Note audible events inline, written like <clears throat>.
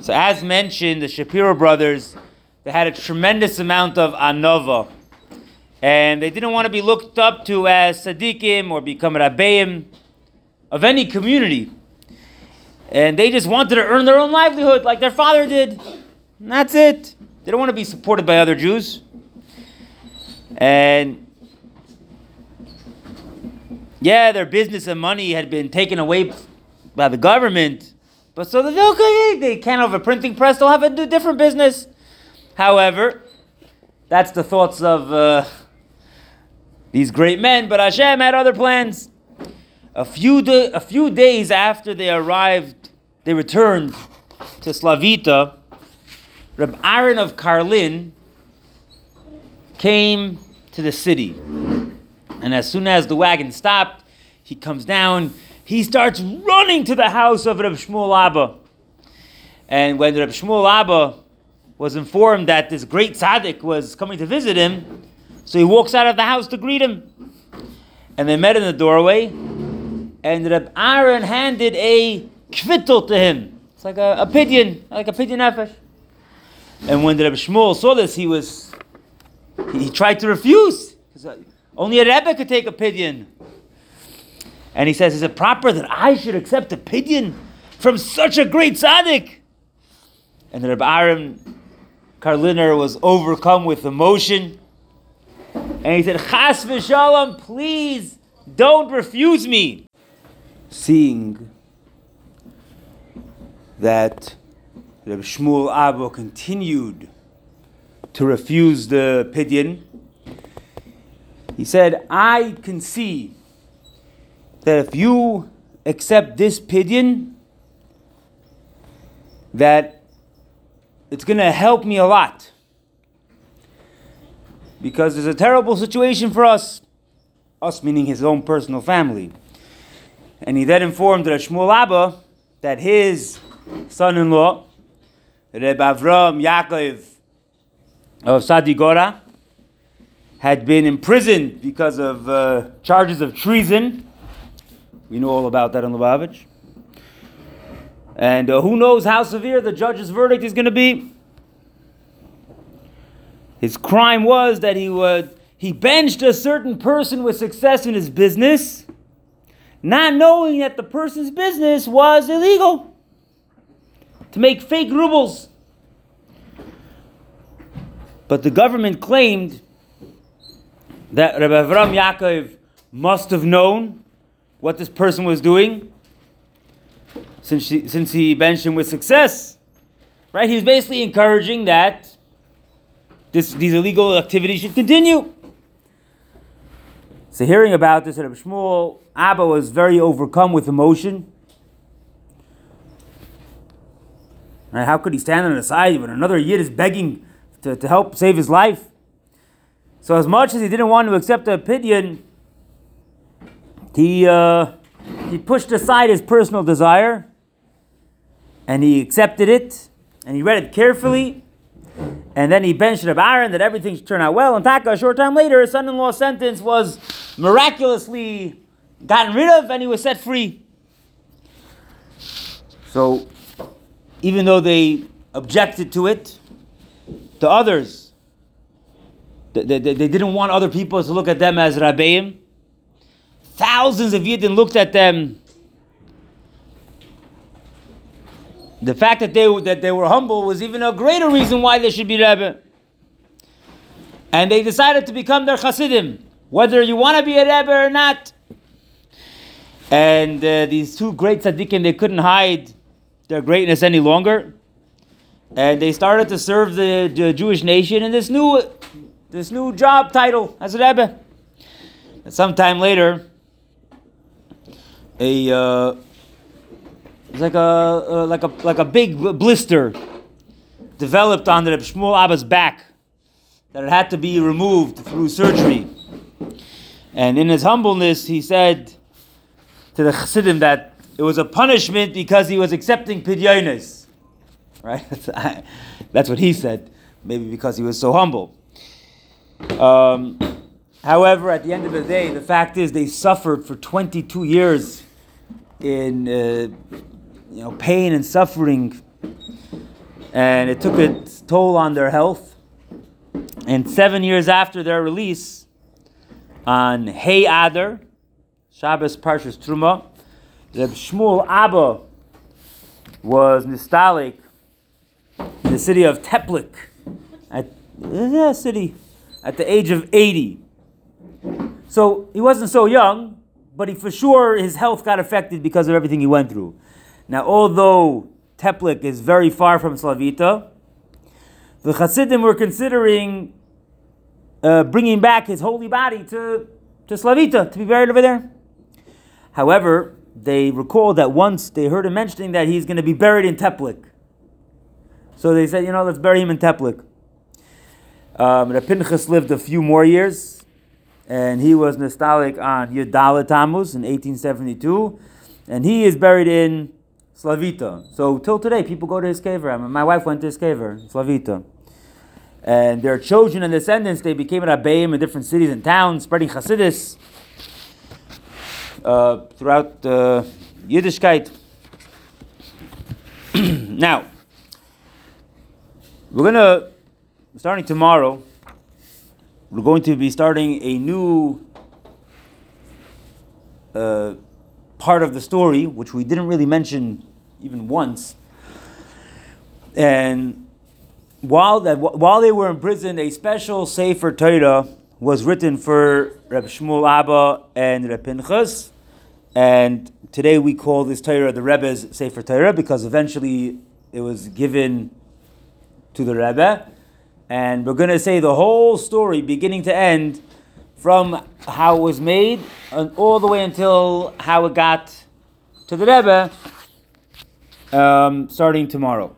So, as mentioned, the Shapiro brothers they had a tremendous amount of anava, and they didn't want to be looked up to as tzaddikim or become rabbeim of any community, and they just wanted to earn their own livelihood like their father did. And that's it. They don't want to be supported by other Jews, and yeah, their business and money had been taken away by the government. But so they okay, they can't have a printing press, they'll have a different business. However, that's the thoughts of uh, these great men, but Hashem had other plans. A few, da- a few days after they arrived, they returned to Slavita, Reb Aaron of Karlin came to the city. And as soon as the wagon stopped, he comes down, he starts running to the house of Reb Shmuel Abba. And when Reb Shmuel Abba was informed that this great tzaddik was coming to visit him, so he walks out of the house to greet him. And they met in the doorway, and Reb Aaron handed a kvittel to him. It's like a, a like a pidyon nefesh. And when Reb Shmuel saw this, he was, he, he tried to refuse. Only a Rebbe could take a pidyon. And he says, Is it proper that I should accept a pidyon from such a great tzaddik? And Reb Aaron Karliner was overcome with emotion. And he said, Chas v'shalom, please don't refuse me. Seeing that Reb Shmuel Abba continued to refuse the pidyon, he said, I can see that if you accept this pidyon, that it's going to help me a lot. Because there's a terrible situation for us, us meaning his own personal family. And he then informed Shmuel Abba that his son-in-law, Reb Avram Yaakov of Sadigora, had been imprisoned because of uh, charges of treason. We know all about that in Lubavitch. And uh, who knows how severe the judge's verdict is going to be. His crime was that he would he benched a certain person with success in his business, not knowing that the person's business was illegal. To make fake rubles. But the government claimed that Rabbi Avram Yaakov must have known what this person was doing since, she, since he benched him with success. Right? He's basically encouraging that this, these illegal activities should continue. So hearing about this, Rabbi Shmuel Abba was very overcome with emotion. Right? How could he stand on the side when another yid is begging to, to help save his life? So as much as he didn't want to accept the pidyon, he, uh, he pushed aside his personal desire and he accepted it and he read it carefully and then he benched Reb Aaron that everything should turn out well. And Taka, a short time later, his son-in-law's sentence was miraculously gotten rid of and he was set free. So, even though they objected to it, to others, they, they, they didn't want other people to look at them as Rabbeim. Thousands of Yidden looked at them. The fact that they, that they were humble was even a greater reason why they should be Rebbe. And they decided to become their Hasidim, whether you want to be a Rebbe or not. And uh, these two great tzaddikim, they couldn't hide their greatness any longer. And they started to serve the, the Jewish nation in this new, this new job title as a Rebbe. And sometime later, a uh, it's like a uh, like a like a big blister developed on the Shmuel Abba's back that it had to be removed through surgery. And in his humbleness, he said to the Chassidim that it was a punishment because he was accepting pidyonis. Right? <laughs> That's what he said. Maybe because he was so humble. Um, however, at the end of the day, the fact is they suffered for 22 years in uh, you know pain and suffering and it took its toll on their health. And seven years after their release, on Hey Adar, Shabbos Parshas Truma, Reb Shmuel Abba was nistalik in the city of Teplik, at yeah, city, at the age of 80. So he wasn't so young, but he for sure his health got affected because of everything he went through. Now, although Teplik is very far from Slavita, the Hasidim were considering uh, bringing back his holy body to, to Slavita to be buried over there. However, they recall that once they heard him mentioning that he's going to be buried in Teplik. So they said, you know, let's bury him in Teplik. Um, Pinchas lived a few more years, and he was nistalik on Yudala Tammuz in 1872, and he is buried in Slavita. So till today, people go to his mean, my wife went to his kever, Slavita. And their children and descendants, they became Rabbeim in different cities and towns, spreading Hasidus uh, throughout uh, Yiddishkeit. <clears throat> now, we're going to, starting tomorrow, we're going to be starting a new uh, part of the story, which we didn't really mention even once. And while that while they were in prison, a special Sefer Torah was written for Reb Shmuel Abba and Reb Pinchas. And today we call this Torah the Rebbe's Sefer Torah because eventually it was given to the Rebbe. And we're going to say the whole story, beginning to end, from how it was made and all the way until how it got to the Rebbe, um, starting tomorrow.